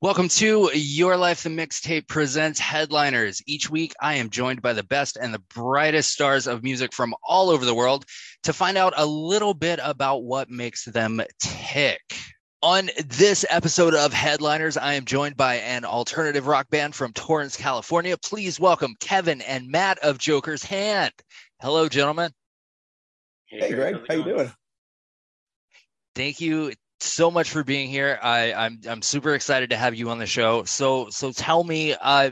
Welcome to Your Life the Mixtape presents Headliners. Each week, I am joined by the best and the brightest stars of music from all over the world to find out a little bit about what makes them tick. On this episode of Headliners, I am joined by an alternative rock band from Torrance, California. Please welcome Kevin and Matt of Joker's Hand. Hello, gentlemen. Hey, Greg, how you doing? Thank you so much for being here. I, I'm I'm super excited to have you on the show. So so tell me, uh,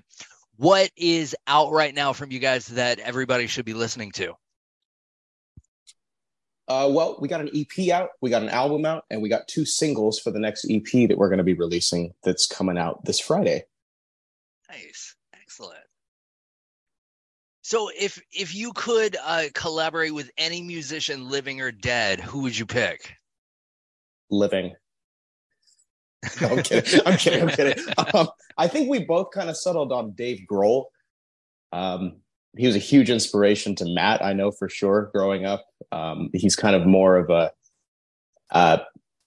what is out right now from you guys that everybody should be listening to? Uh, well, we got an EP out, we got an album out, and we got two singles for the next EP that we're going to be releasing. That's coming out this Friday. Nice, excellent. So if if you could uh, collaborate with any musician, living or dead, who would you pick? Living. No, I'm kidding. I'm kidding. I'm kidding. Um, I think we both kind of settled on Dave Grohl. Um, he was a huge inspiration to Matt. I know for sure. Growing up, um, he's kind of more of a uh,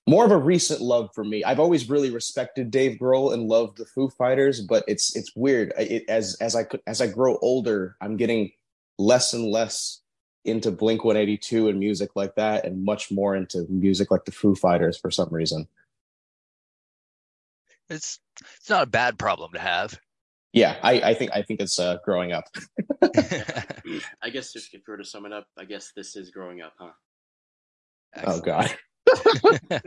more of a recent love for me. I've always really respected Dave Grohl and loved the Foo Fighters, but it's it's weird. It, as as I as I grow older, I'm getting less and less into Blink 182 and music like that, and much more into music like the Foo Fighters for some reason. It's it's not a bad problem to have. Yeah, I, I think I think it's uh, growing up. I guess just if we were to sum it up, I guess this is growing up, huh? oh God.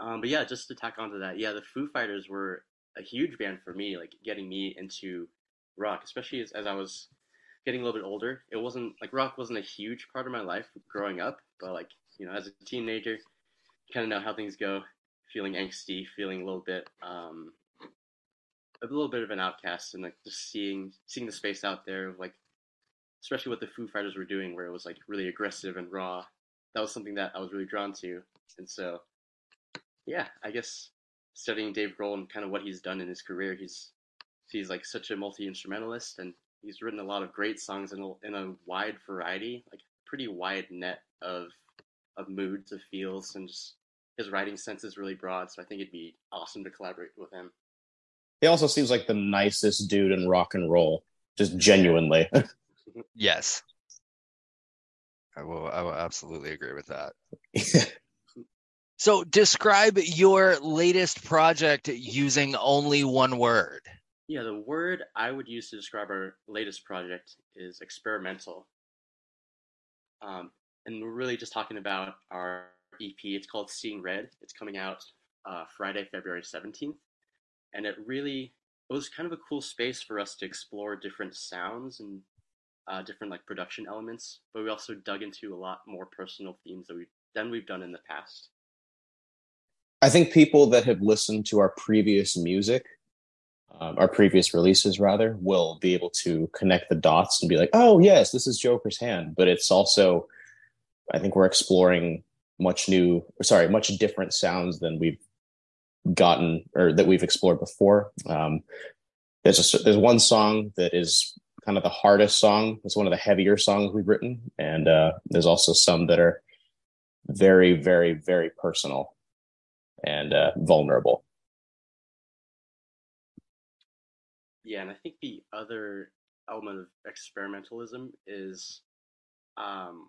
Um, but yeah, just to tack onto that, yeah, the Foo Fighters were a huge band for me, like getting me into rock, especially as, as I was getting a little bit older. It wasn't like rock wasn't a huge part of my life growing up, but like you know, as a teenager, kind of know how things go. Feeling angsty, feeling a little bit, um, a little bit of an outcast, and like just seeing seeing the space out there, like especially what the Foo Fighters were doing, where it was like really aggressive and raw. That was something that I was really drawn to, and so yeah, I guess studying Dave Grohl and kind of what he's done in his career, he's he's like such a multi instrumentalist, and he's written a lot of great songs in a, in a wide variety, like pretty wide net of of moods, of feels, and just his writing sense is really broad. So I think it'd be awesome to collaborate with him. He also seems like the nicest dude in rock and roll, just genuinely. Yes. I will I will absolutely agree with that. So describe your latest project using only one word. Yeah, the word I would use to describe our latest project is experimental. Um, and we're really just talking about our EP. It's called Seeing Red. It's coming out uh, Friday, February 17th. And it really it was kind of a cool space for us to explore different sounds and uh, different like production elements, but we also dug into a lot more personal themes that we than we've done in the past. I think people that have listened to our previous music, um, our previous releases rather, will be able to connect the dots and be like, "Oh, yes, this is Joker's Hand." But it's also, I think we're exploring much new, sorry, much different sounds than we've gotten or that we've explored before. Um, there's a there's one song that is kind of the hardest song. It's one of the heavier songs we've written, and uh, there's also some that are very, very, very personal and uh, vulnerable. Yeah, and I think the other element of experimentalism is um,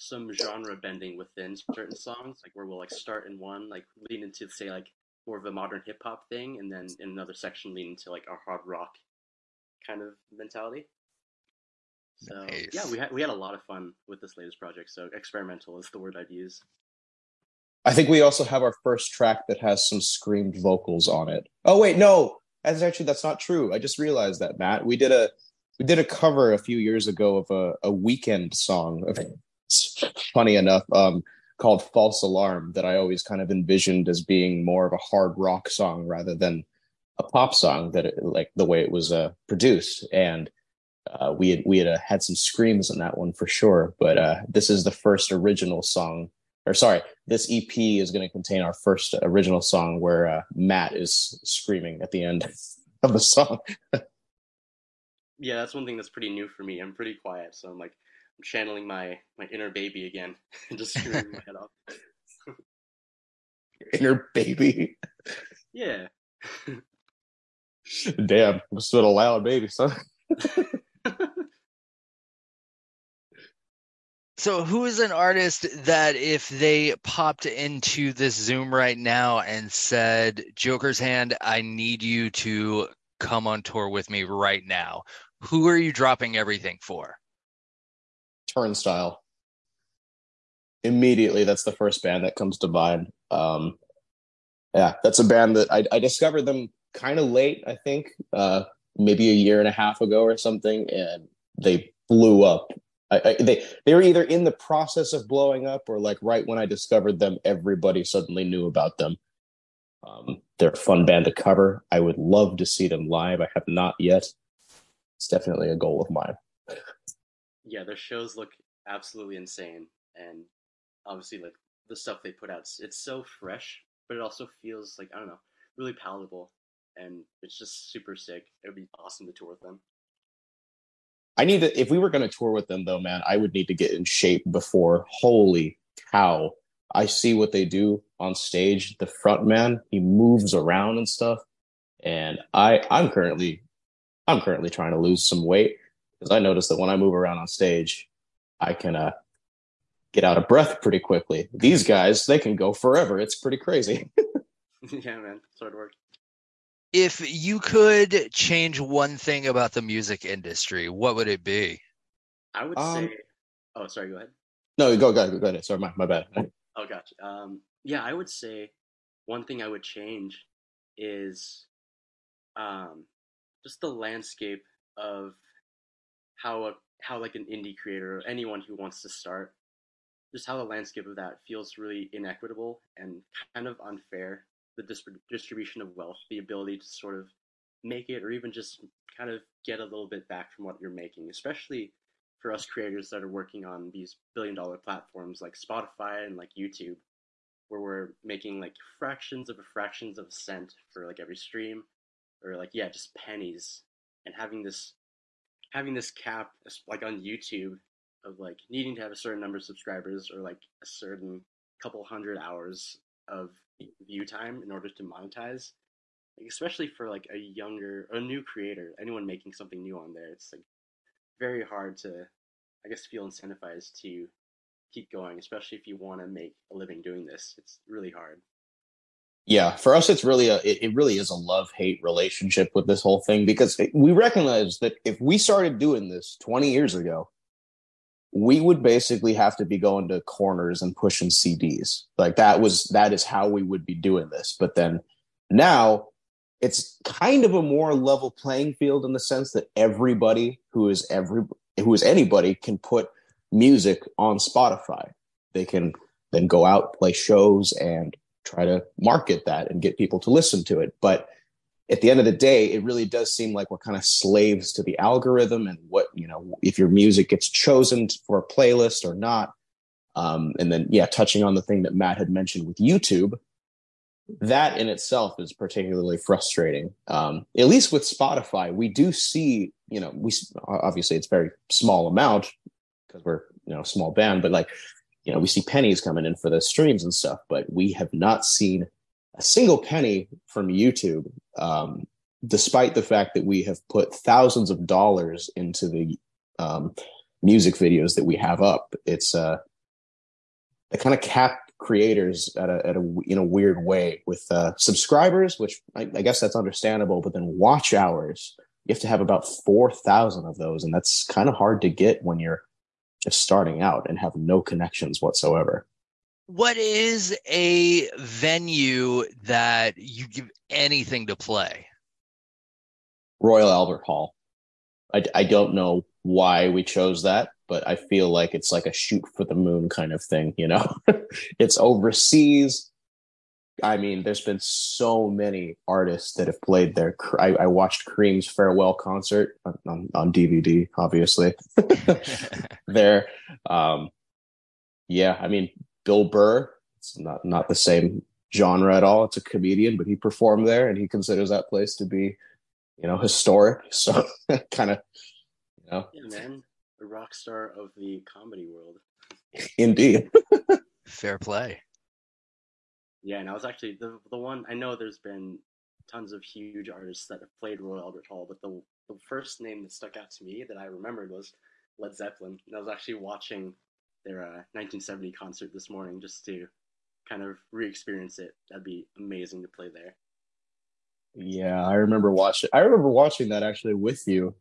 some genre bending within certain songs, like where we'll like start in one, like lean into say like more of a modern hip hop thing, and then in another section lean into like a hard rock kind of mentality. So yeah, we had we had a lot of fun with this latest project. So experimental is the word I'd use. I think we also have our first track that has some screamed vocals on it. Oh wait, no, that's actually that's not true. I just realized that Matt. We did a we did a cover a few years ago of a, a Weeknd song. Funny enough, um, called "False Alarm" that I always kind of envisioned as being more of a hard rock song rather than a pop song. That it, like the way it was uh, produced, and uh, we had we had uh, had some screams in that one for sure. But uh, this is the first original song or sorry, this EP is going to contain our first original song where uh, Matt is screaming at the end of the song. Yeah, that's one thing that's pretty new for me. I'm pretty quiet, so I'm like I'm channeling my my inner baby again, and just screaming my head off. Inner baby. Yeah. Damn, must have been a loud baby, son. So, who is an artist that if they popped into this Zoom right now and said, Joker's Hand, I need you to come on tour with me right now, who are you dropping everything for? Turnstile. Immediately, that's the first band that comes to mind. Um, yeah, that's a band that I, I discovered them kind of late, I think, uh, maybe a year and a half ago or something, and they blew up. I, I, they they were either in the process of blowing up or like right when I discovered them, everybody suddenly knew about them. Um, they're a fun band to cover. I would love to see them live. I have not yet. It's definitely a goal of mine. Yeah, their shows look absolutely insane, and obviously, like the stuff they put out, it's, so fresh, but it also feels like I don't know, really palatable, and it's just super sick. It would be awesome to tour with them. I need to, if we were going to tour with them though, man, I would need to get in shape before. Holy cow. I see what they do on stage. The front man, he moves around and stuff. And I, I'm currently, I'm currently trying to lose some weight because I noticed that when I move around on stage, I can, uh, get out of breath pretty quickly. These guys, they can go forever. It's pretty crazy. yeah, man, sort of work. If you could change one thing about the music industry, what would it be? I would Um, say. Oh, sorry. Go ahead. no, go, go, go ahead. Sorry, my, my bad. Oh, gotcha. Um, yeah, I would say one thing I would change is um, just the landscape of how a, how like an indie creator or anyone who wants to start, just how the landscape of that feels really inequitable and kind of unfair. The dis- distribution of wealth, the ability to sort of make it, or even just kind of get a little bit back from what you're making, especially for us creators that are working on these billion dollar platforms like Spotify and like YouTube, where we're making like fractions of a fractions of a cent for like every stream, or like yeah, just pennies, and having this having this cap like on YouTube of like needing to have a certain number of subscribers or like a certain couple hundred hours of view time in order to monetize. Like, especially for like a younger a new creator, anyone making something new on there, it's like very hard to, I guess, feel incentivized to keep going, especially if you want to make a living doing this. It's really hard. Yeah, for us, it's really a it, it really is a love hate relationship with this whole thing because we recognize that if we started doing this 20 years ago, we would basically have to be going to corners and pushing CDs. Like that was that is how we would be doing this. But then now it's kind of a more level playing field in the sense that everybody who is every who is anybody can put music on Spotify. They can then go out, play shows, and try to market that and get people to listen to it. But at the end of the day, it really does seem like we're kind of slaves to the algorithm and what, you know, if your music gets chosen for a playlist or not. Um, and then, yeah, touching on the thing that Matt had mentioned with YouTube, that in itself is particularly frustrating. Um, at least with Spotify, we do see, you know, we obviously it's very small amount because we're, you know, small band, but like you know, we see pennies coming in for the streams and stuff, but we have not seen a single penny from YouTube, um, despite the fact that we have put thousands of dollars into the um, music videos that we have up. It's uh, kind of cap creators at a, at a in a weird way with uh, subscribers, which I, I guess that's understandable, but then watch hours. You have to have about four thousand of those, and that's kind of hard to get when you're just starting out and have no connections whatsoever. What is a venue that you give anything to play? Royal Albert Hall. I, I don't know why we chose that, but I feel like it's like a shoot for the moon kind of thing, you know? it's overseas. I mean, there's been so many artists that have played there. I, I watched Cream's farewell concert on, on, on DVD, obviously. there, um, yeah. I mean, Bill Burr. It's not not the same genre at all. It's a comedian, but he performed there, and he considers that place to be, you know, historic. So, kind of, you know, Yeah, man, a rock star of the comedy world. indeed. Fair play. Yeah, and I was actually the the one I know. There's been tons of huge artists that have played Royal Albert Hall, but the the first name that stuck out to me that I remembered was Led Zeppelin. And I was actually watching their uh, 1970 concert this morning just to kind of re-experience it. That'd be amazing to play there. Yeah, I remember watching. I remember watching that actually with you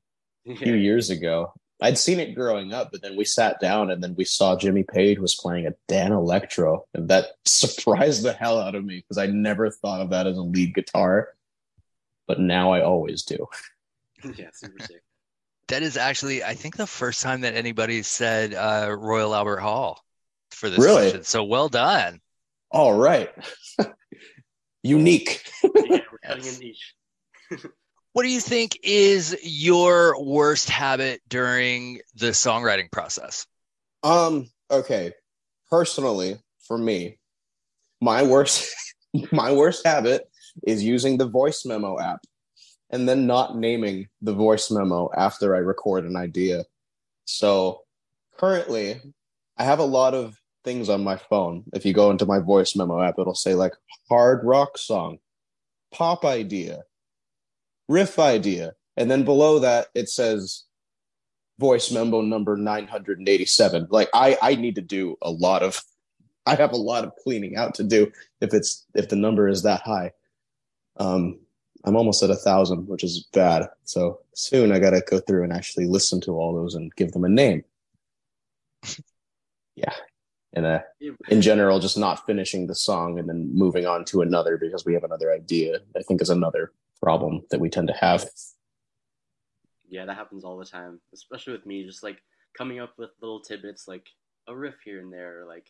a few years ago. I'd seen it growing up, but then we sat down and then we saw Jimmy Page was playing a Danelectro, and that surprised the hell out of me because I never thought of that as a lead guitar, but now I always do. yeah, super sick. That is actually, I think, the first time that anybody said uh, Royal Albert Hall for this Really? session. So well done. All right, unique. Yeah, we're cutting Yes. What do you think is your worst habit during the songwriting process? Um. Okay. Personally, for me, my worst my worst habit is using the voice memo app and then not naming the voice memo after I record an idea. So currently, I have a lot of things on my phone. If you go into my voice memo app, it'll say like hard rock song, pop idea, riff idea, and then below that it says voice memo number 987 like i i need to do a lot of i have a lot of cleaning out to do if it's if the number is that high. Um i'm almost at a thousand which is bad. So soon i gotta go through and actually listen to all those and give them a name. Yeah. And uh in general just not finishing the song and then moving on to another because we have another idea i think is another problem that we tend to have Yeah, that happens all the time, especially with me. Just like coming up with little tidbits, like a riff here and there, or like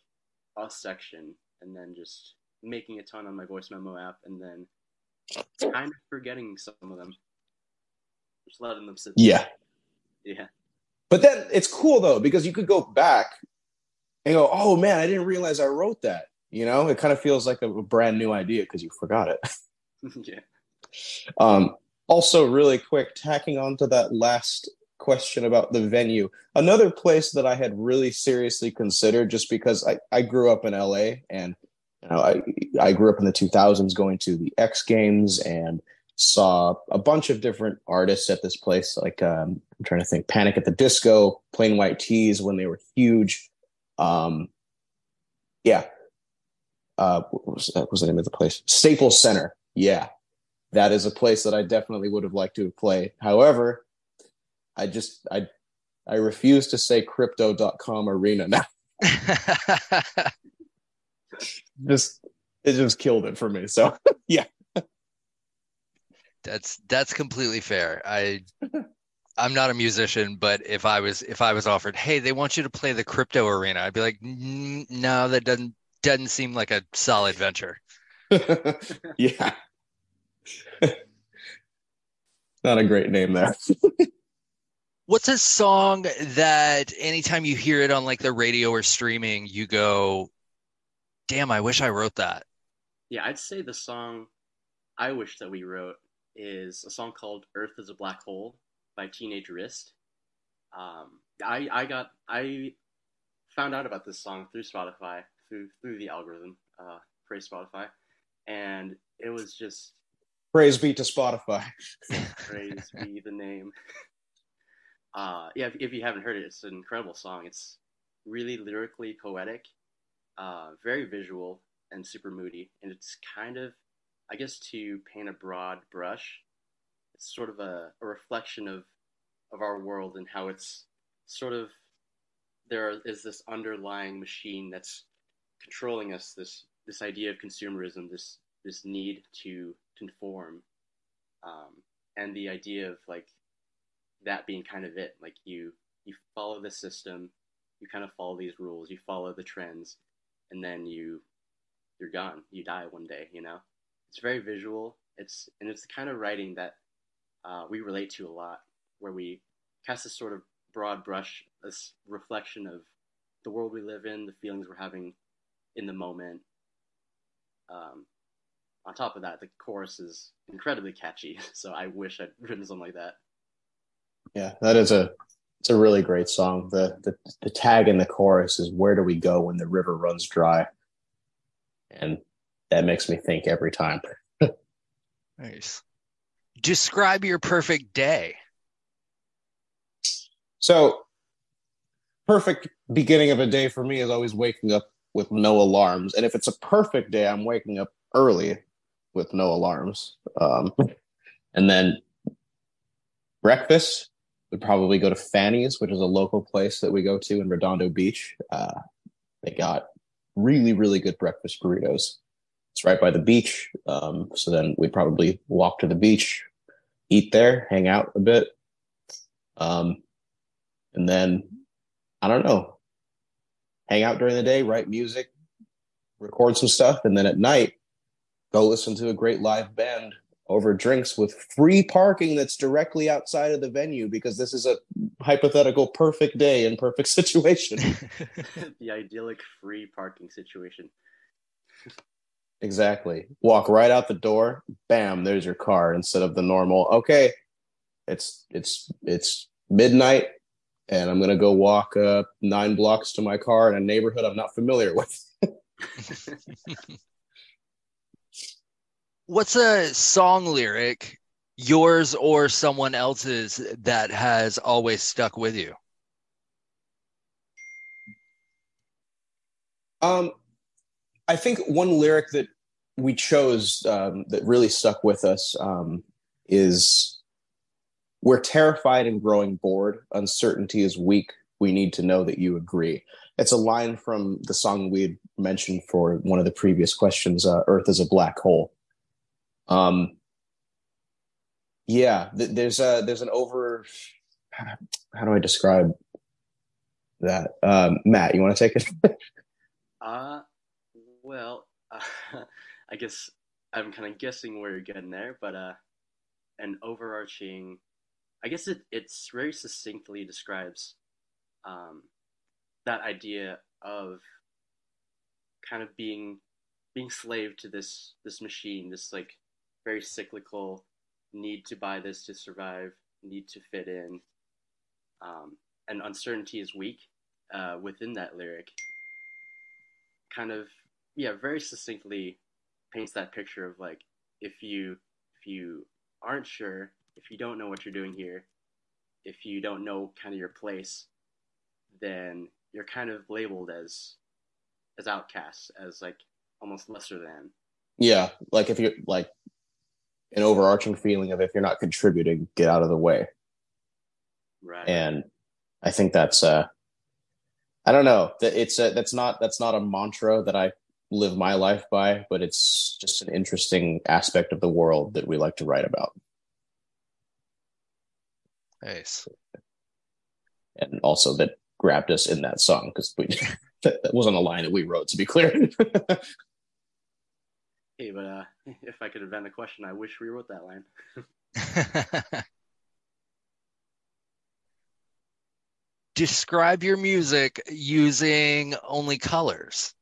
a section, and then just making a ton on my voice memo app, and then kind of forgetting some of them. Just letting them sit. yeah Yeah. But then it's cool though because you could go back and go, "Oh man, I didn't realize I wrote that." You know, it kind of feels like a, a brand new idea because you forgot it. yeah. Um, also, really quick, tacking on to that last question about the venue, another place that I had really seriously considered, just because I, I grew up in LA and you know I I grew up in the 2000s, going to the X Games and saw a bunch of different artists at this place. Like um, I'm trying to think, Panic at the Disco, Plain White T's when they were huge. Um, yeah. Uh, what was, that? what was the name of the place? Staples Center. Yeah, that is a place that I definitely would have liked to have played. However, I just I I refuse to say crypto.com arena now. Just it just killed it for me. So yeah. That's that's completely fair. I I'm not a musician, but if I was if I was offered, hey, they want you to play the crypto arena, I'd be like, "Mm, no, that doesn't doesn't seem like a solid venture. yeah. Not a great name there. What's a song that anytime you hear it on like the radio or streaming, you go, damn, I wish I wrote that. Yeah, I'd say the song I wish that we wrote is a song called "Earth Is a Black Hole" by Teenage Wrist. Um, I I got I found out about this song through Spotify, through through the algorithm, uh, praise Spotify, and it was just Praise be to Spotify. praise be the name. Uh, yeah, if, if you haven't heard it, it's an incredible song. It's really lyrically poetic, uh, very visual, and super moody. And it's kind of, I guess, to paint a broad brush, it's sort of a, a reflection of of our world and how it's sort of there is this underlying machine that's controlling us. This this idea of consumerism, this this need to conform, um, and the idea of like that being kind of it. Like you you follow the system, you kind of follow these rules, you follow the trends, and then you you're gone. You die one day. You know, it's very visual. It's and it's the kind of writing that uh, we relate to a lot, where we cast this sort of broad brush, this reflection of the world we live in, the feelings we're having in the moment. Um, on top of that, the chorus is incredibly catchy. So I wish I'd written something like that. Yeah, that is a it's a really great song. The the the tag in the chorus is "Where do we go when the river runs dry?" And that makes me think every time. Nice. Describe your perfect day. So, perfect beginning of a day for me is always waking up with no alarms. And if it's a perfect day, I'm waking up early with no alarms. Um, and then breakfast would probably go to Fanny's, which is a local place that we go to in Redondo Beach. Uh, they got really, really good breakfast burritos. It's right by the beach. Um, so then we'd probably walk to the beach, eat there, hang out a bit. Um, and then, I don't know, hang out during the day, write music, record some stuff. And then at night, go listen to a great live band over drinks with free parking that's directly outside of the venue because this is a hypothetical perfect day and perfect situation. the idyllic free parking situation. exactly. Walk right out the door, bam, there's your car instead of the normal, okay, it's it's it's midnight and I'm going to go walk uh, 9 blocks to my car in a neighborhood I'm not familiar with. What's a song lyric, yours or someone else's, that has always stuck with you? Um, I think one lyric that we chose um, that really stuck with us um, is We're terrified and growing bored. Uncertainty is weak. We need to know that you agree. It's a line from the song we had mentioned for one of the previous questions uh, Earth is a Black Hole. Um, yeah, th- there's a there's an over. How do I describe that? Um, Matt, you want to take it? Uh, well, uh, I guess I'm kind of guessing where you're getting there, but uh, an overarching, I guess it it's very succinctly describes um, that idea of kind of being being slave to this this machine, this like very cyclical need to buy this to survive, need to fit in, um, and uncertainty is weak uh, within that lyric. Kind of, yeah, very succinctly paints that picture of like if you if you aren't sure, if you don't know what you're doing here, if you don't know kind of your place, then you're kind of labeled as as outcasts, as like almost lesser than. yeah, like if you're like an overarching feeling of if you're not contributing, get out of the way. Right. and I think that's uh I don't know that it's a, that's not that's not a mantra that I live my life by, but it's just an interesting aspect of the world that we like to write about, Nice. and also that grabbed us in that song because we that, that wasn't a line that we wrote to be clear. hey, but uh, if I could invent a question, I wish we wrote that line. Describe your music using only colors.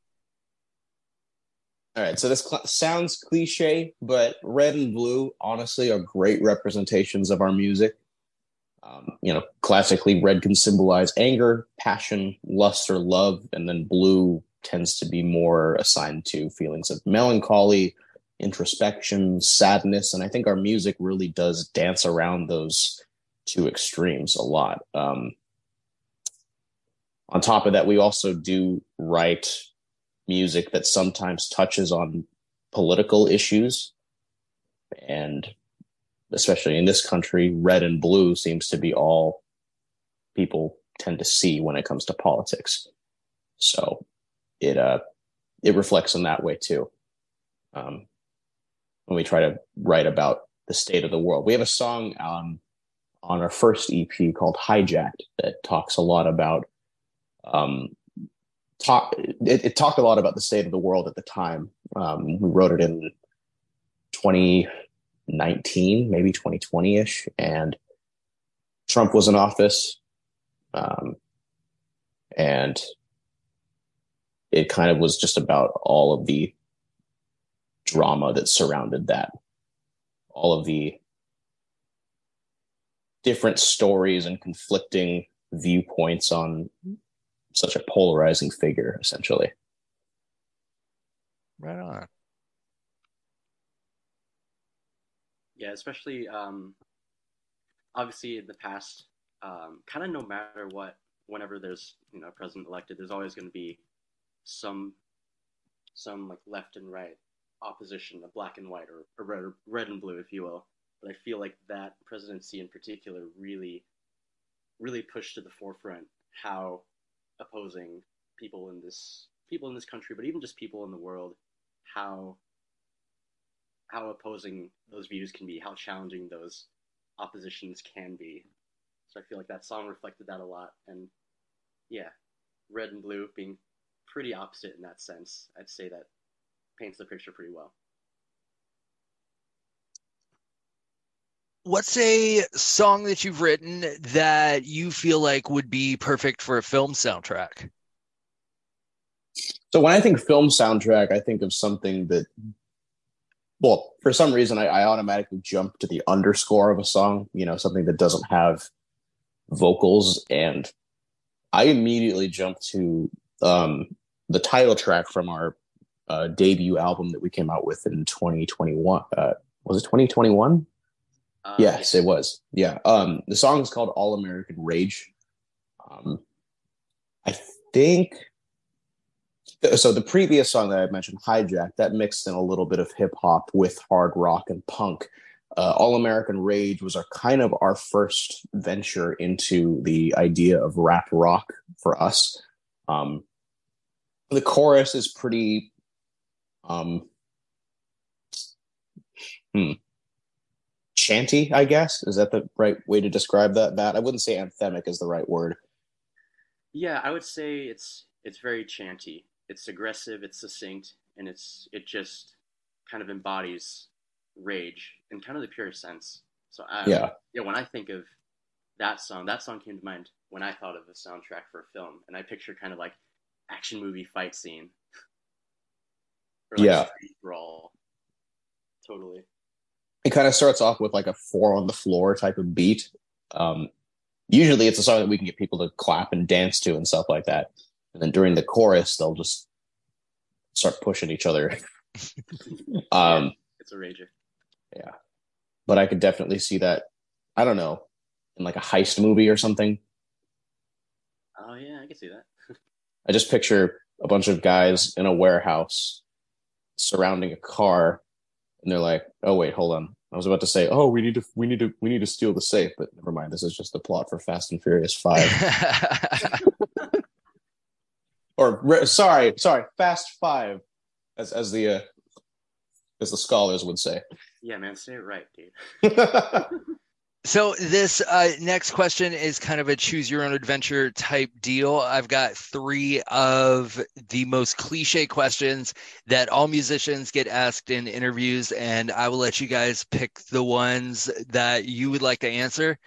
All right, so this cl- sounds cliche, but red and blue honestly are great representations of our music. Um, you know, classically, red can symbolize anger, passion, lust, or love, and then blue tends to be more assigned to feelings of melancholy, introspection, sadness, and I think our music really does dance around those two extremes a lot. Um, on top of that, we also do write music that sometimes touches on political issues. And especially in this country, red and blue seems to be all people tend to see when it comes to politics. So it uh it reflects in that way too. Um, when we try to write about the state of the world, we have a song um, on our first EP called Hijacked that talks a lot about um, talk. It, it, talked a lot about the state of the world at the time. Um, we wrote it in 2019, maybe 2020 ish, and Trump was in office, um, and it kind of was just about all of the drama that surrounded that, all of the different stories and conflicting viewpoints on such a polarizing figure, essentially. Right on. Yeah, especially um, obviously in the past, um, kind of no matter what, whenever there's you know a president elected, there's always going to be some some like left and right opposition, a black and white or, or red, red and blue, if you will. But I feel like that presidency in particular really, really pushed to the forefront how opposing people in this people in this country, but even just people in the world, how how opposing those views can be, how challenging those oppositions can be. So I feel like that song reflected that a lot. And yeah, red and blue being pretty opposite in that sense. I'd say that paints the picture pretty well. What's a song that you've written that you feel like would be perfect for a film soundtrack? So when I think film soundtrack, I think of something that, well, for some reason, I, I automatically jump to the underscore of a song. You know, something that doesn't have vocals, and I immediately jump to um, the title track from our uh, debut album that we came out with in 2021. Uh, was it 2021? Uh, yes, it was. Yeah. Um, the song is called All American Rage. Um, I think so. The previous song that I mentioned, Hijack, that mixed in a little bit of hip hop with hard rock and punk. Uh, All American Rage was our kind of our first venture into the idea of rap rock for us. Um, the chorus is pretty um hmm, chanty i guess? Is that the right way to describe that? Matt i wouldn't say anthemic is the right word. Yeah i would say it's it's very chanty. It's aggressive it's succinct and it's it just kind of embodies rage in kind of the purest sense. So I, yeah. Yeah when i think of that song that song came to mind when i thought of a soundtrack for a film and i picture kind of like action movie fight scene. like yeah. Brawl. Totally. It kind of starts off with like a four on the floor type of beat. Um, usually it's a song that we can get people to clap and dance to and stuff like that. And then during the chorus, they'll just start pushing each other. um, it's a rager. Yeah. But I could definitely see that. I don't know, in like a heist movie or something. Oh, yeah, I can see that. I just picture a bunch of guys in a warehouse surrounding a car, and they're like, "Oh wait, hold on." I was about to say, "Oh, we need to, we need to, we need to steal the safe," but never mind. This is just the plot for Fast and Furious Five. or sorry, sorry, Fast Five, as as the uh, as the scholars would say. Yeah, man, say it right, dude. So this uh, next question is kind of a choose your own adventure type deal. I've got three of the most cliche questions that all musicians get asked in interviews, and I will let you guys pick the ones that you would like to answer.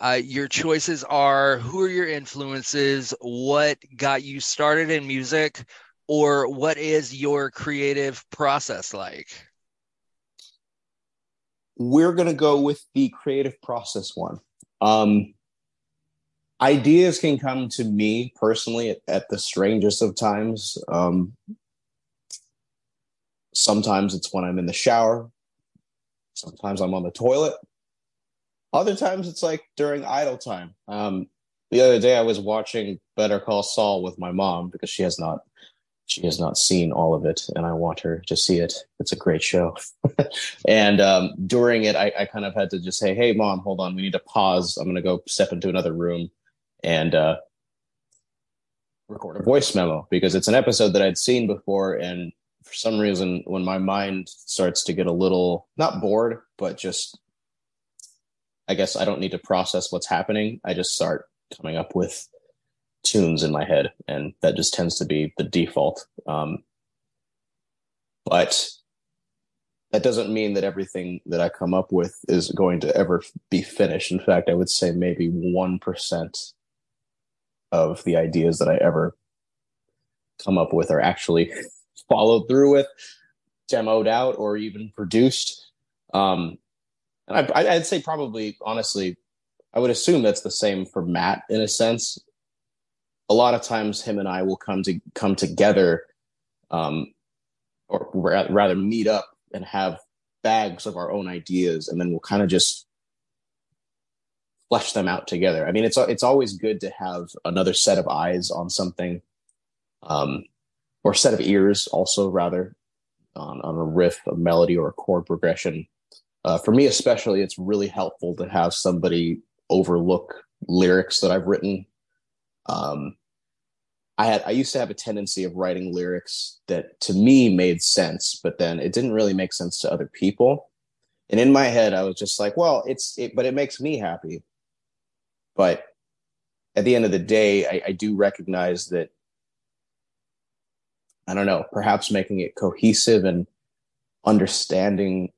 Uh, your choices are who are your influences, what got you started in music, or what is your creative process like? We're going to go with the creative process one. Um, ideas can come to me personally at, at the strangest of times. Um, sometimes it's when I'm in the shower. Sometimes I'm on the toilet. Other times it's like during idle time. Um, the other day I was watching Better Call Saul with my mom because she has not she has not seen all of it and I want her to see it. It's a great show. and um, during it, I, I, kind of had to just say, Hey, mom, hold on. We need to pause. I'm going to go step into another room and uh, record a voice memo because it's an episode that I'd seen before. And for some reason, when my mind starts to get a little, not bored, but just, I guess I don't need to process what's happening. I just start coming up with tunes in my head, and that just tends to be the default. Um, but that doesn't mean that everything that I come up with is going to ever be finished. In fact, I would say maybe 1% of the ideas that I ever come up with are actually followed through with, demoed out, or even produced. Um, and I, I'd say probably, honestly, I would assume that's the same for Matt in a sense a lot of times him and I will come to come together, um, or rather meet up and have bags of our own ideas, and then we'll kind of just flesh them out together. I mean, it's it's always good to have another set of eyes on something, um, or set of ears also rather on on a riff, a melody, or a chord progression. Uh, for me, especially, it's really helpful to have somebody overlook lyrics that I've written um, I had I used to have a tendency of writing lyrics that to me made sense, but then it didn't really make sense to other people. And in my head, I was just like, well, it's it, but it makes me happy. But at the end of the day, I, I do recognize that I don't know, perhaps making it cohesive and understanding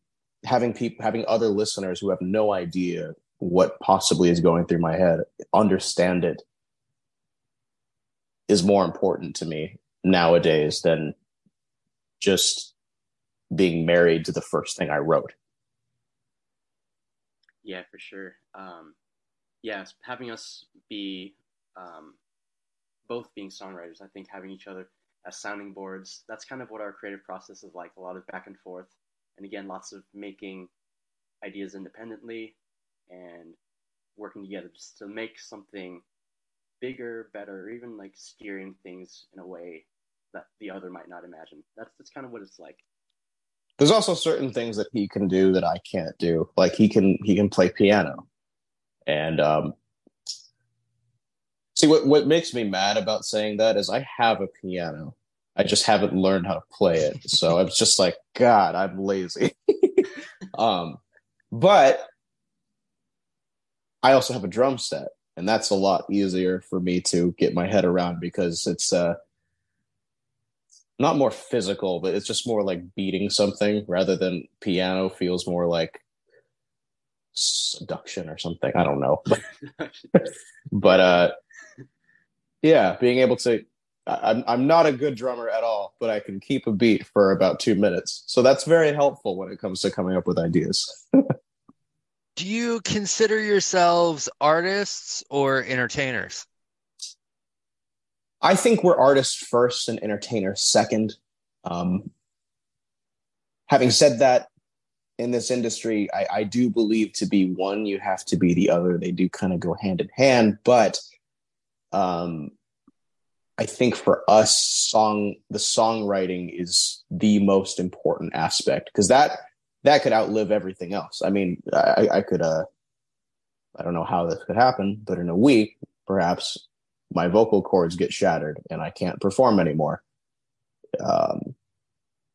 having people having other listeners who have no idea what possibly is going through my head understand it is more important to me nowadays than just being married to the first thing I wrote. Yeah, for sure. Um, yeah, having us be um, both being songwriters, I think having each other as sounding boards, that's kind of what our creative process is like a lot of back and forth. And again, lots of making ideas independently and working together just to make something bigger, better, or even like steering things in a way that the other might not imagine. That's that's kind of what it's like. There's also certain things that he can do that I can't do. Like he can he can play piano. And um see what what makes me mad about saying that is I have a piano. I just haven't learned how to play it. So I'm just like, God, I'm lazy. um but I also have a drum set and that's a lot easier for me to get my head around because it's uh not more physical but it's just more like beating something rather than piano feels more like seduction or something. I don't know. But uh yeah being able to I'm, I'm not a good drummer at all but i can keep a beat for about two minutes. So that's very helpful when it comes to coming up with ideas do you consider yourselves artists or entertainers? I think we're artists first and entertainers second. Um, having said that, in this industry, I, I, do believe to be one, you have to be the other. They do kind of go hand in hand, but um, I think for us, song the songwriting is the most important aspect because that that could outlive everything else. I mean, I, I could, uh, I don't know how this could happen, but in a week, perhaps my vocal cords get shattered and I can't perform anymore. Um,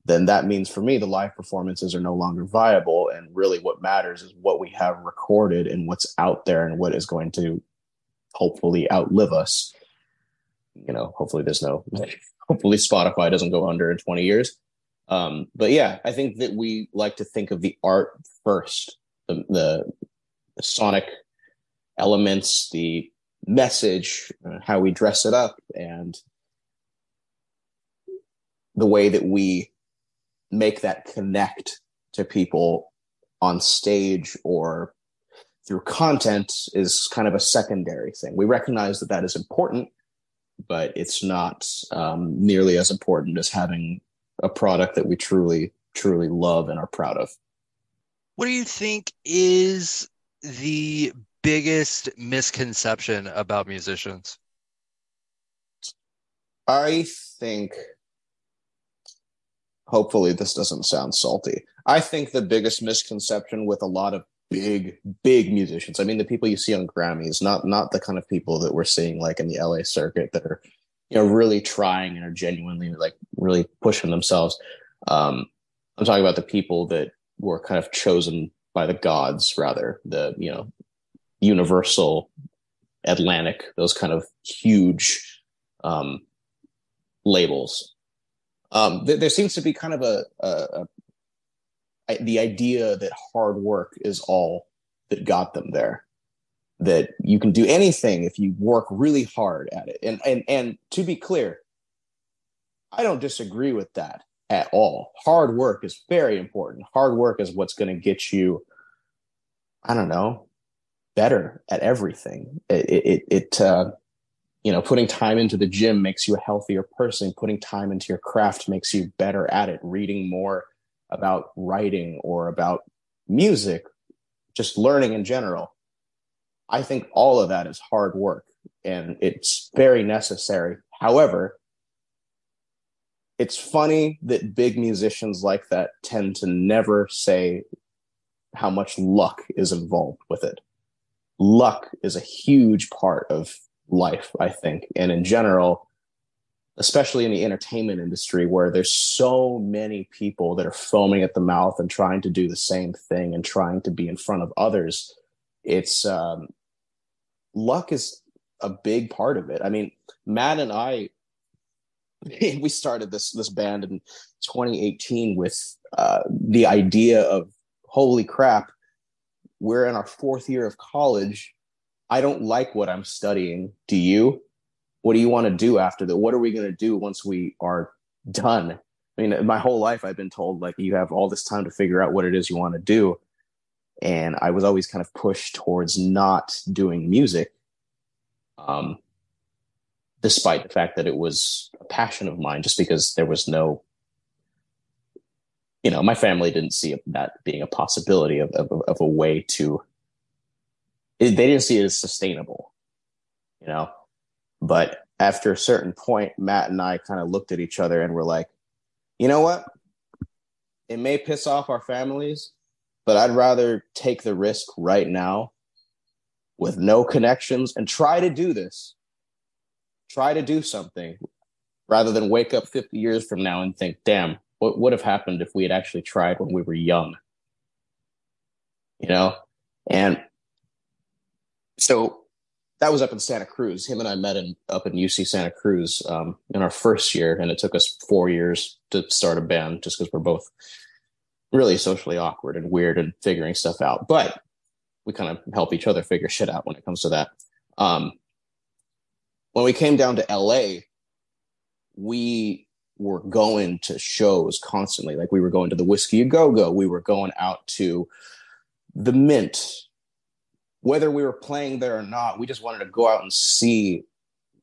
then that means for me, the live performances are no longer viable. And really, what matters is what we have recorded and what's out there and what is going to hopefully outlive us. You know, hopefully, there's no, hopefully, Spotify doesn't go under in 20 years. Um, but yeah, I think that we like to think of the art first, the, the, sonic elements, the message, uh, how we dress it up, and the way that we make that connect to people on stage or through content is kind of a secondary thing. We recognize that that is important, but it's not um, nearly as important as having a product that we truly, truly love and are proud of. What do you think is the biggest misconception about musicians? I think, hopefully, this doesn't sound salty. I think the biggest misconception with a lot of big, big musicians, I mean, the people you see on Grammys, not not the kind of people that we're seeing like in the LA circuit that are, you know, really trying and are genuinely like really pushing themselves. Um, I'm talking about the people that were kind of chosen by the gods, rather the you know, Universal, Atlantic, those kind of huge um, labels. Um, th- there seems to be kind of a, a, a, the idea that hard work is all that got them there. That you can do anything if you work really hard at it. And and and to be clear, I don't disagree with that at all. Hard work is very important. Hard work is what's going to get you, I don't know, better at everything. It it, it uh, you know, putting time into the gym makes you a healthier person. Putting time into your craft makes you better at it. Reading more about writing or about music, just learning in general. I think all of that is hard work and it's very necessary. However, it's funny that big musicians like that tend to never say how much luck is involved with it. Luck is a huge part of life, I think. And in general, especially in the entertainment industry where there's so many people that are foaming at the mouth and trying to do the same thing and trying to be in front of others, it's um, luck is a big part of it. I mean, Matt and I, we started this this band in 2018 with uh, the idea of holy crap, we're in our fourth year of college I don't like what I'm studying. Do you? What do you want to do after that? What are we going to do once we are done? I mean, my whole life I've been told like you have all this time to figure out what it is you want to do. And I was always kind of pushed towards not doing music. Um, despite the fact that it was a passion of mine, just because there was no, you know, my family didn't see that being a possibility of, of, of a way to they didn't see it as sustainable, you know. But after a certain point, Matt and I kind of looked at each other and were like, you know what? It may piss off our families, but I'd rather take the risk right now with no connections and try to do this. Try to do something rather than wake up 50 years from now and think, damn, what would have happened if we had actually tried when we were young? You know? And so that was up in Santa Cruz. Him and I met in up in UC Santa Cruz um, in our first year, and it took us four years to start a band just because we're both really socially awkward and weird and figuring stuff out. But we kind of help each other figure shit out when it comes to that. Um, when we came down to LA, we were going to shows constantly. Like we were going to the Whisky a Go Go, we were going out to the Mint, whether we were playing there or not, we just wanted to go out and see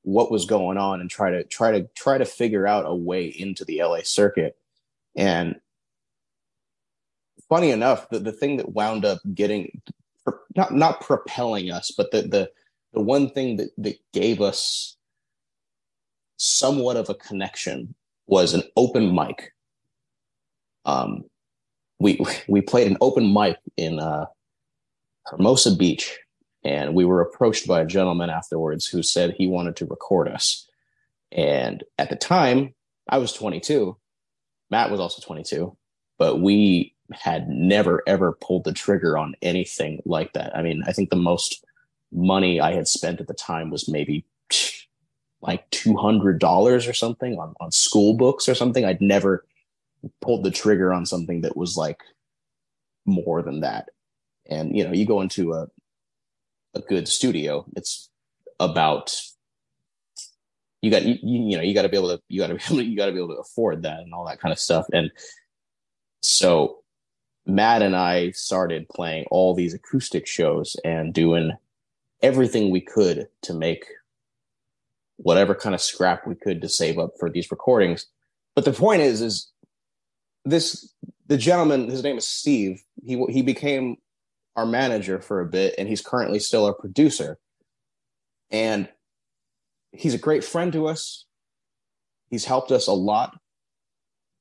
what was going on and try to try to try to figure out a way into the LA circuit. And funny enough, the, the thing that wound up getting not not propelling us, but the the the one thing that, that gave us somewhat of a connection was an open mic. Um, we we played an open mic in uh, Hermosa Beach. And we were approached by a gentleman afterwards who said he wanted to record us. And at the time, I was 22. Matt was also 22, but we had never ever pulled the trigger on anything like that. I mean, I think the most money I had spent at the time was maybe like $200 or something on, on school books or something. I'd never pulled the trigger on something that was like more than that and you know you go into a a good studio it's about you got you, you know you got to be able to you got to be able to, you got to be able to afford that and all that kind of stuff and so Matt and I started playing all these acoustic shows and doing everything we could to make whatever kind of scrap we could to save up for these recordings. But the point is, is this the gentleman? His name is Steve. He he became our manager for a bit, and he's currently still our producer. And he's a great friend to us. He's helped us a lot,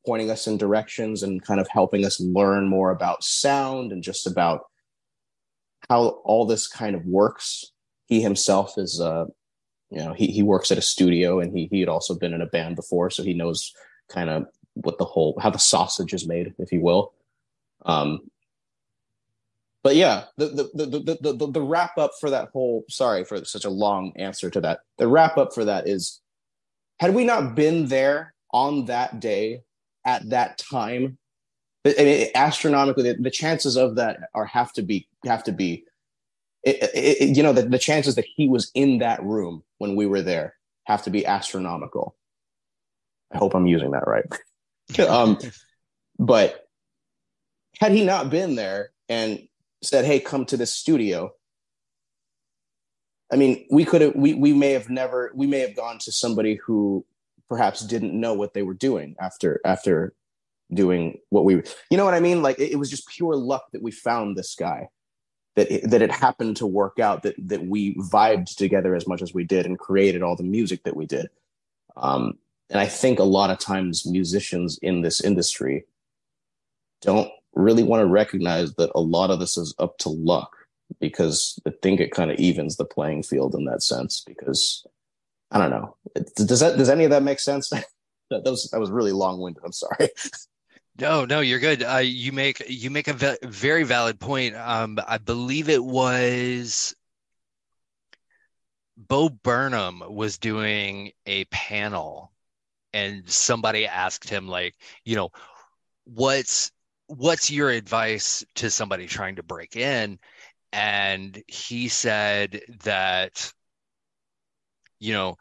pointing us in directions and kind of helping us learn more about sound and just about how all this kind of works. He himself is uh, you know he, he works at a studio and he he had also been in a band before so he knows kind of what the whole how the sausage is made if you will um but yeah the the the the, the, the wrap up for that whole sorry for such a long answer to that the wrap up for that is had we not been there on that day at that time I mean, astronomically the, chances of that are have to be have to be it, it, you know, the, the chances that he was in that room when we were there have to be astronomical. I hope I'm using that right. um, but had he not been there and said, "Hey, come to this studio," I mean, we could have, we we may have never, we may have gone to somebody who perhaps didn't know what they were doing after after doing what we, you know what I mean? Like it, it was just pure luck that we found this guy that it, that it happened to work out that that we vibed together as much as we did and created all the music that we did. Um, and I think a lot of times musicians in this industry don't really want to recognize that a lot of this is up to luck because I think it kind of evens the playing field in that sense. Because I don't know, does that does any of that make sense? that was that was really long winded. I'm sorry. No, no, you're good. Uh, you make you make a ve- very valid point. Um, I believe it was Bo Burnham was doing a panel, and somebody asked him, like, you know, what's what's your advice to somebody trying to break in? And he said that, you know,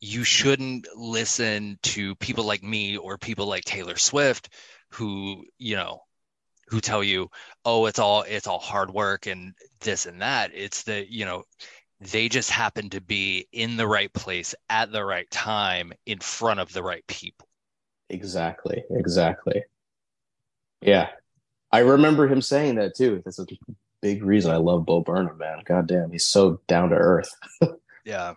you shouldn't listen to people like me or people like Taylor Swift who you know who tell you oh it's all it's all hard work and this and that. It's the you know they just happen to be in the right place at the right time in front of the right people. Exactly exactly. Yeah. I remember him saying that too. That's a big reason i love bo burnham man. God damn he's so down to earth. Yeah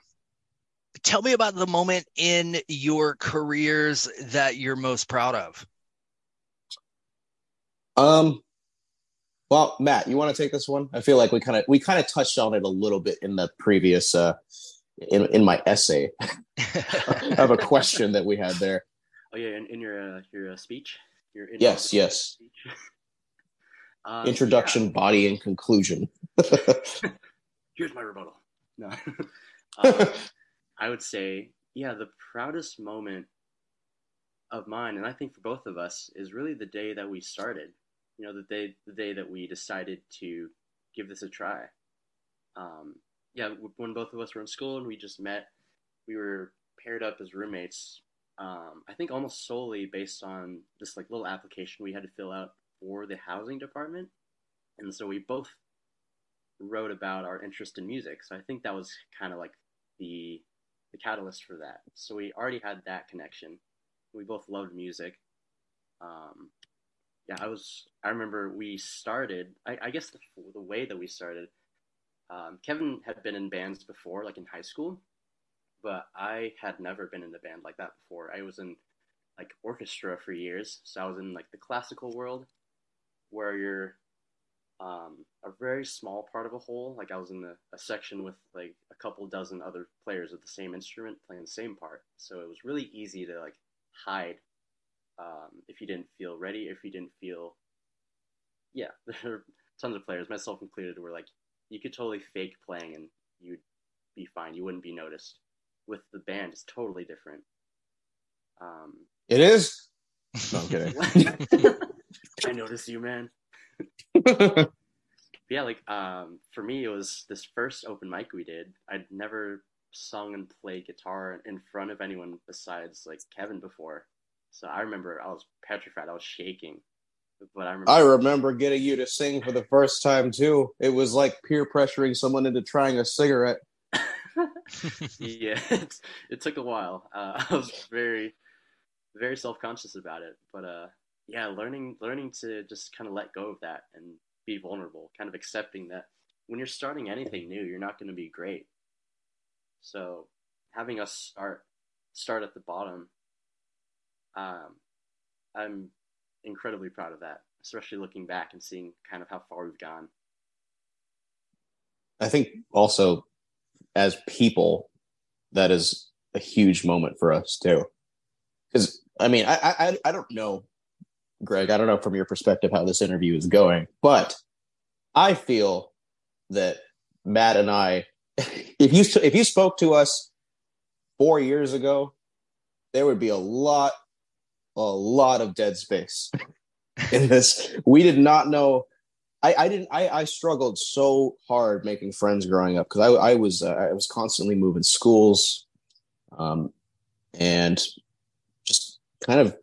tell me about the moment in your careers that you're most proud of um, well, Matt, you want to take this one? I feel like we kind of we kind of touched on it a little bit in the previous uh in in my essay of a question that we had there. Oh yeah, in, in your uh, your uh, speech, your yes, yes. Speech. um, Introduction, yeah. body, and conclusion. Here's my rebuttal. No, um, I would say, yeah, the proudest moment of mine, and I think for both of us, is really the day that we started you know the day the day that we decided to give this a try. Um, yeah, when both of us were in school and we just met, we were paired up as roommates. Um, I think almost solely based on this like little application we had to fill out for the housing department, and so we both wrote about our interest in music. So I think that was kind of like the the catalyst for that. So we already had that connection. We both loved music. Um, yeah, I was. I remember we started. I, I guess the the way that we started. Um, Kevin had been in bands before, like in high school, but I had never been in a band like that before. I was in like orchestra for years, so I was in like the classical world, where you're um, a very small part of a whole. Like I was in the, a section with like a couple dozen other players with the same instrument playing the same part, so it was really easy to like hide um, if you didn't feel ready, if you didn't feel, yeah, there are tons of players, myself included, were like, you could totally fake playing and you'd be fine. You wouldn't be noticed. With the band, it's totally different. Um, it is. No, I'm kidding. I noticed you, man. yeah, like um, for me, it was this first open mic we did. I'd never sung and played guitar in front of anyone besides like Kevin before. So I remember I was petrified. I was shaking But I remember. I remember getting you to sing for the first time too. It was like peer pressuring someone into trying a cigarette. yeah, it, it took a while. Uh, I was very, very self conscious about it. But uh, yeah, learning learning to just kind of let go of that and be vulnerable, kind of accepting that when you're starting anything new, you're not going to be great. So having us start start at the bottom, um, I'm incredibly proud of that, especially looking back and seeing kind of how far we've gone. I think also as people, that is a huge moment for us too. Because I mean, I, I I don't know, Greg. I don't know from your perspective how this interview is going, but I feel that Matt and I, if you if you spoke to us four years ago, there would be a lot, a lot of dead space in this. We did not know I, I didn't I, I struggled so hard making friends growing up because I, I was uh, I was constantly moving schools um, and just kind of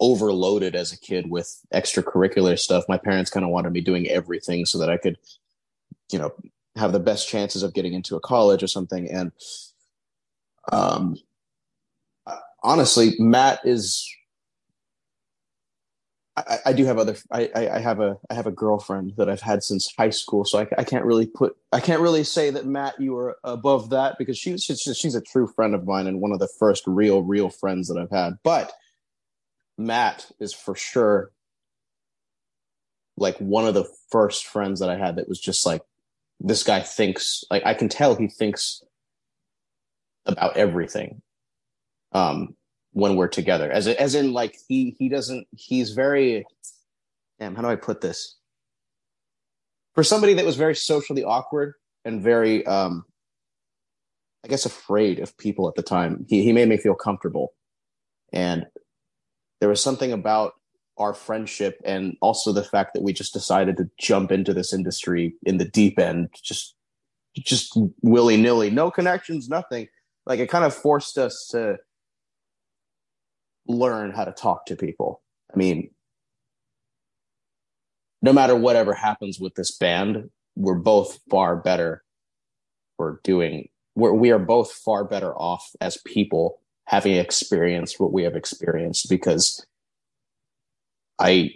overloaded as a kid with extracurricular stuff my parents kind of wanted me doing everything so that I could you know have the best chances of getting into a college or something and um honestly Matt is I, I, do have other. I, I have a I have a girlfriend that I've had since high school, so I, I can't really put. I can't really say that Matt, you are above that because she's she's, she's a true friend of mine and one of the first real real friends that I've had. But Matt is for sure like one of the first friends that I had that was just like this guy thinks like I can tell he thinks about everything. Um, when we're together as as in like he he doesn't he's very damn how do i put this for somebody that was very socially awkward and very um i guess afraid of people at the time he, he made me feel comfortable and there was something about our friendship and also the fact that we just decided to jump into this industry in the deep end just just willy-nilly no connections nothing like it kind of forced us to learn how to talk to people. I mean, no matter whatever happens with this band, we're both far better for doing we're, we are both far better off as people having experienced what we have experienced because I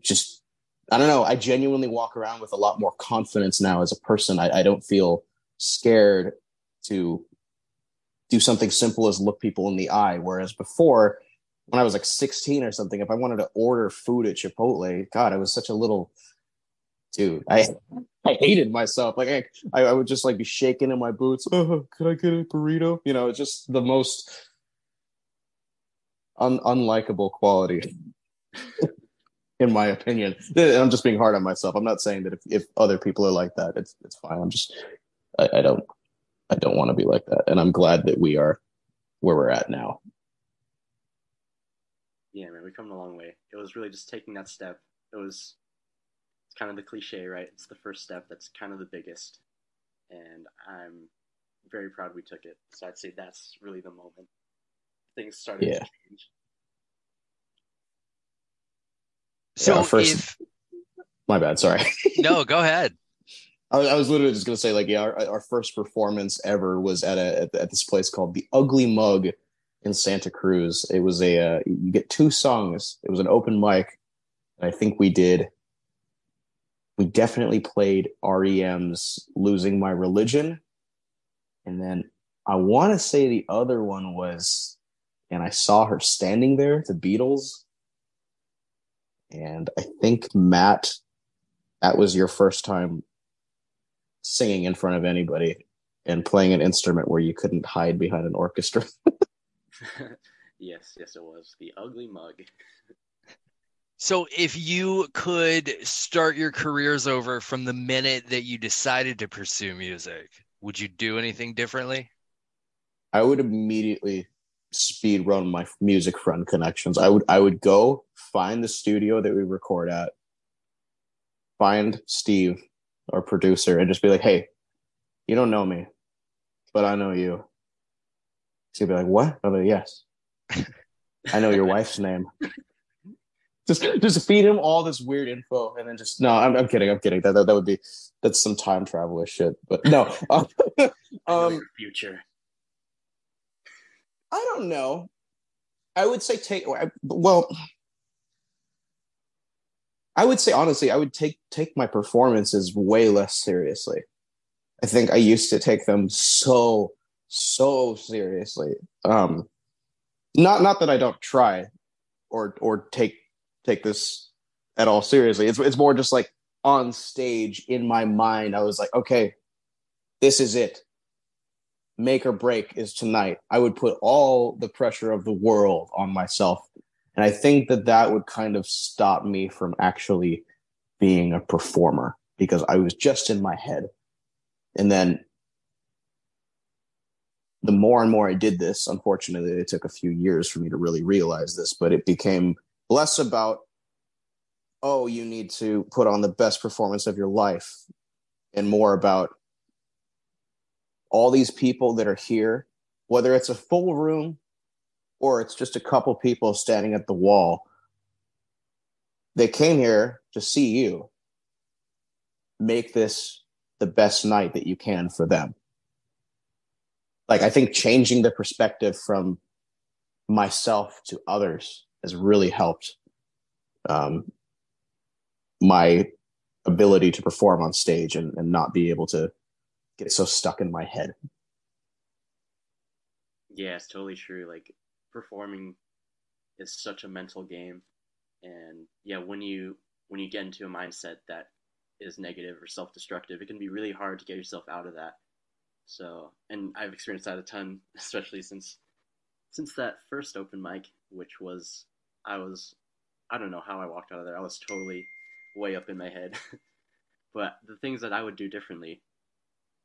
just I don't know. I genuinely walk around with a lot more confidence now as a person. I, I don't feel scared to do something simple as look people in the eye. Whereas before, when I was like 16 or something, if I wanted to order food at Chipotle, God, I was such a little dude. I I hated myself. Like I, I would just like be shaking in my boots. Oh, could I get a burrito? You know, it's just the most un- unlikable quality, in my opinion. I'm just being hard on myself. I'm not saying that if, if other people are like that, it's it's fine. I'm just I, I don't I don't want to be like that, and I'm glad that we are where we're at now yeah, man, we've come a long way. It was really just taking that step. It was it's kind of the cliche, right? It's the first step that's kind of the biggest. And I'm very proud we took it. So I'd say that's really the moment things started Yeah. to change. So Yeah, first- if My bad. Sorry. no, go ahead. I was, I was literally just gonna say like yeah, our, our first performance ever was at a at, at this place called the Ugly Mug in Santa Cruz. It was a uh, you get two songs. It was an open mic, and I think we did. We definitely played REM's "Losing My Religion," and then I want to say the other one was, and I saw her standing there, the Beatles, and I think Matt, that was your first time singing in front of anybody and playing an instrument where you couldn't hide behind an orchestra. yes, yes, it was the ugly mug. So if you could start your careers over from the minute that you decided to pursue music, would you do anything differently? I would immediately speed run my music friend connections. I would I would go find the studio that we record at, find Steve, our producer, and just be like, "Hey, you don't know me, but I know you." She'd be like, "What?" I'm like, "Yes, I know your wife's name." just just feed him all this weird info and then just no i'm, I'm kidding i'm kidding that, that that would be that's some time traveler shit but no um, future. I don't know i would say take well i would say honestly i would take take my performances way less seriously i think i used to take them so so seriously um not not that i don't try or or take take this at all seriously. It's it's more just like on stage in my mind, I was like, okay, this is it. Make or break is tonight. I would put all the pressure of the world on myself, and I think that that would kind of stop me from actually being a performer because I was just in my head, and then. The more and more I did this, unfortunately, it took a few years for me to really realize this, but it became less about oh you need to put on the best performance of your life and more about all these people that are here whether it's a full room or it's just a couple people standing at the wall they came here to see you make this the best night that you can for them. Like i think changing the perspective from myself to others has really helped um, my ability to perform on stage and, and not be able to so stuck in my head. Yeah, it's totally true. Like performing is such a mental game, and yeah, when you when you get into a mindset that is negative or self-destructive, it can be really hard to get yourself out of that. So, and I've experienced that a ton, especially since since that first open mic, which was I was I don't know how I walked out of there. I was totally way up in my head. but the things that I would do differently,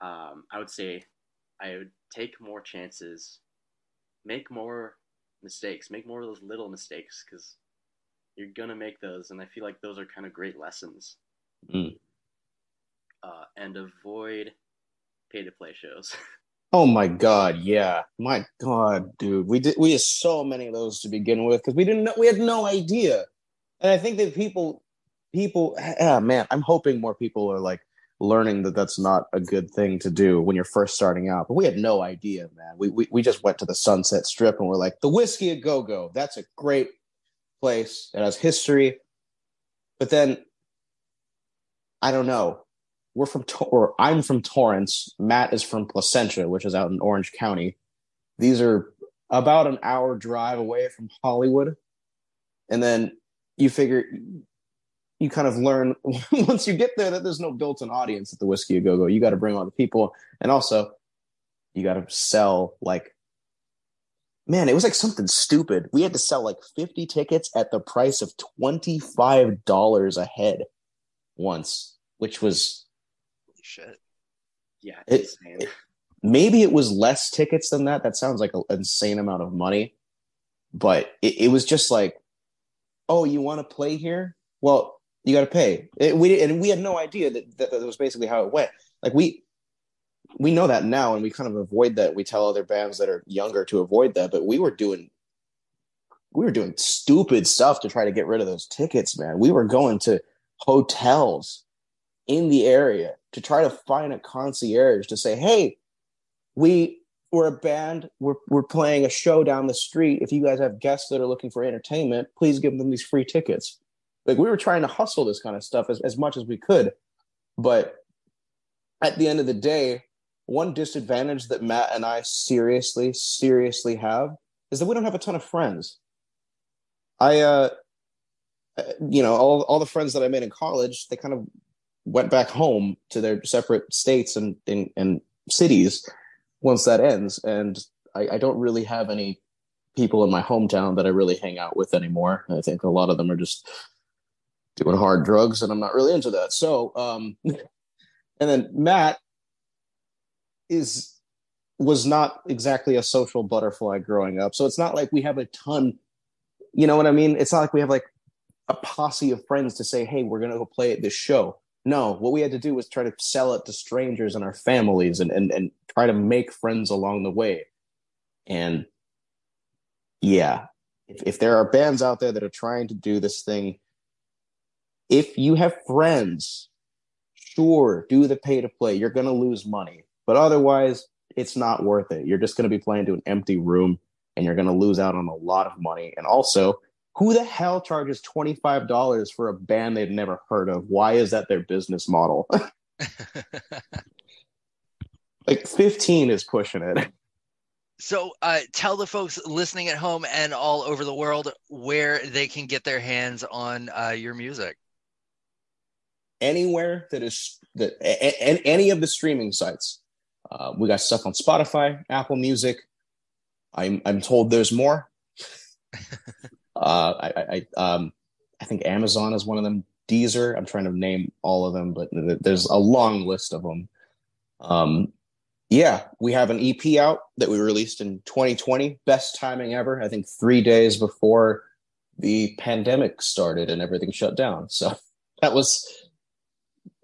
um, I would say I would take more chances, make more mistakes, make more of those little mistakes because you're gonna make those, and I feel like those are kind of great lessons. Mm. Uh, and avoid pay to play shows. Oh my god, yeah. My god, dude. We did we had so many of those to begin with because we didn't know we had no idea. And I think that people people ah man, I'm hoping more people are like learning that that's not a good thing to do when you're first starting out. But we had no idea, man. We we, we just went to the Sunset Strip and we're like, the whisky a go go. That's a great place. It has history. But then I don't know. We're from or I'm from Torrance. Matt is from Placentia, which is out in Orange County. These are about an hour drive away from Hollywood. And then you figure you kind of learn once you get there that there's no built-in audience at the whisky a go-go you got to bring all the people. And also you got to sell like man it was like something stupid. We had to sell like 50 tickets at the price of $25 a head once which was Holy shit. yeah, It- insane. maybe it was less tickets than that. That sounds like an insane amount of money. But it, it was just like oh you want to play here? Well you got to pay. It, we and we had no idea that, that that was basically how it went. Like we we know that now and we kind of avoid that. We tell other bands that are younger to avoid that but we were doing we were doing stupid stuff to try to get rid of those tickets man. We were going to hotels in the area to try to find a concierge to say hey we we're a band. We're, we're playing a show down the street. If you guys have guests that are looking for entertainment please give them these free tickets like we were trying to hustle this kind of stuff as, as much as we could. But at the end of the day one disadvantage that matt and i seriously seriously have is that we don't have a ton of friends. I uh you know all, all the friends that i made in college they kind of went back home to their separate states and and, and cities once that ends. And I, I don't really have any people in my hometown that i really hang out with anymore. I think a lot of them are just doing hard drugs and i'm not really into that. So um and then matt is was not exactly a social butterfly growing up. So it's not like we have a ton you know what i mean? It's not like we have like a posse of friends to say hey we're going to go play at this show. No what we had to do was try to sell it to strangers and our families and and, and try to make friends along the way. And yeah if, if there are bands out there that are trying to do this thing, if you have friends, sure, do the pay to play. You're going to lose money, but otherwise, it's not worth it. You're just going to be playing to an empty room and you're going to lose out on a lot of money. And also, who the hell charges $25 for a band they've never heard of? Why is that their business model? like 15 is pushing it. So, uh, tell the folks listening at home and all over the world where they can get their hands on uh, your music. Anywhere that is that any of the streaming sites. Uh, we got stuff on Spotify, Apple Music. I'm I'm told there's more. uh, I I um I think Amazon is one of them. Deezer. I'm trying to name all of them, but there's a long list of them. Um, yeah, we have an EP out that we released in 2020. Best timing ever. I think three days before the pandemic started and everything shut down. So that was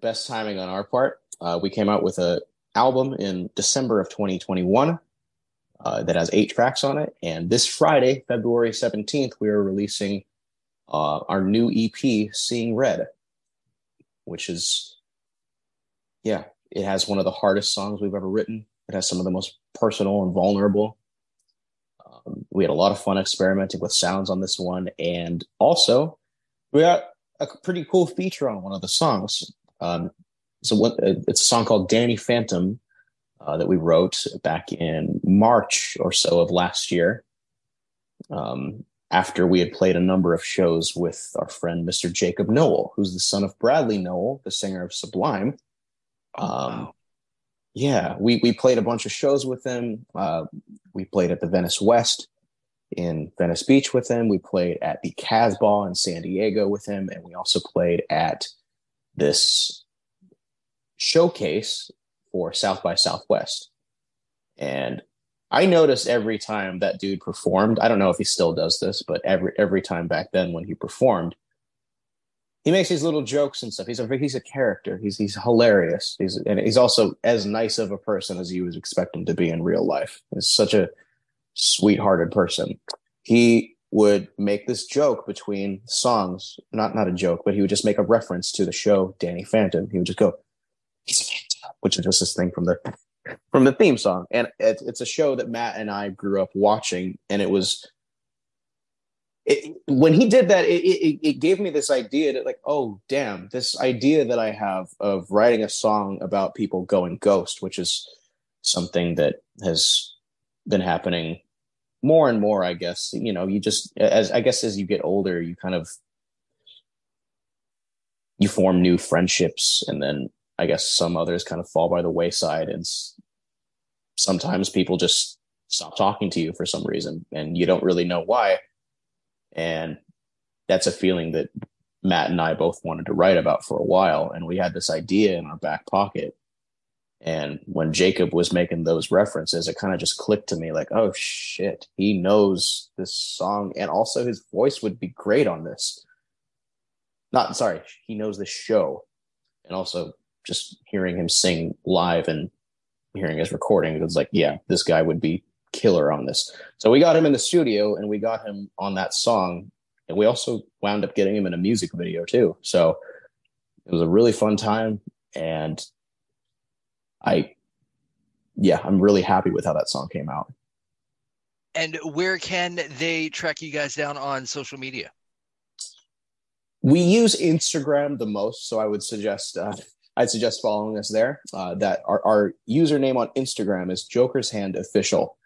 best timing on our part. Uh, we came out with a album in December of 2021 uh, that has eight tracks on it. And this Friday, February 17th, we are releasing uh, our new EP, Seeing Red, which is, yeah, it has one of the hardest songs we've ever written. It has some of the most personal and vulnerable. Um, we had a lot of fun experimenting with sounds on this one. And also, we got a pretty cool feature on one of the songs. Um, so what, it's a song called Danny Phantom uh, that we wrote back in March or so of last year. Um, after we had played a number of shows with our friend Mr. Jakob Nowell, who's the son of Bradley Nowell, the singer of Sublime. Oh, Um, wow. yeah, we we played a bunch of shows with him. Uh, we played at the Venice West in Venice Beach with him. We played at the Casbah in San Diego with him, and we also played at this showcase for South by Southwest. And I noticed every time that dude performed. I don't know if he still does this, but every every time back then when he performed, he makes these little jokes and stuff. He's a he's a character. He's he's hilarious. He's and he's also as nice of a person as you would expect him to be in real life. He's such a sweethearted person. He would make this joke between songs, not not a joke, but he would just make a reference to the show Danny Phantom. He would just go, "He's a phantom," which is just this thing from the from the theme song. And it, it's a show that Matt and I grew up watching, and it was it, when he did that, it, it, it gave me this idea that, like, oh, damn, this idea that I have of writing a song about people going ghost, which is something that has been happening more and more, I guess. You know, you just, as I guess, as you get older, you kind of you form new friendships, and then I guess some others kind of fall by the wayside, and sometimes people just stop talking to you for some reason, and you don't really know why and that's a feeling that Matt and I both wanted to write about for a while. And we had this idea in our back pocket. And when Jakob was making those references, it kind of just clicked to me like, oh shit, he knows this song. And also his voice would be great on this. Not sorry, he knows this show. And also just hearing him sing live and hearing his recording, it was like, yeah, this guy would be killer on this. So we got him in the studio and we got him on that song. And we also wound up getting him in a music video too. So it was a really fun time. And I, yeah, I'm really happy with how that song came out. And where can they track you guys down on social media? We use Instagram the most. So I would suggest, uh, I'd suggest following us there. Uh, that our, our username on Instagram is Joker's Hand Official.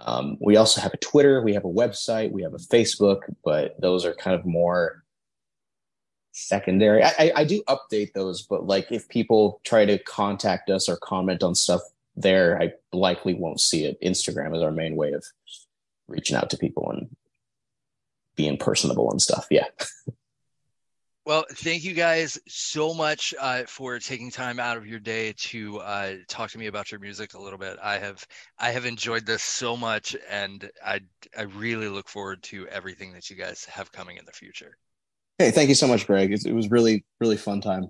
Um, we also have a Twitter, we have a website, we have a Facebook, but those are kind of more secondary. I, I, do update those, but like if people try to contact us or comment on stuff there, I likely won't see it. Instagram is our main way of reaching out to people and being personable and stuff. Yeah. Well, thank you guys so much uh, for taking time out of your day to uh, talk to me about your music a little bit. I have I have enjoyed this so much, and I I really look forward to everything that you guys have coming in the future. Hey, thank you so much, Greg. It, it was really, really fun time.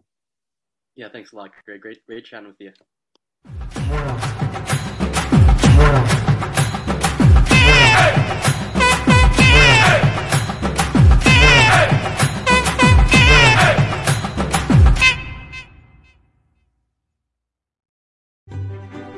Yeah, thanks a lot, Greg. Great, great chatting with you. Hey!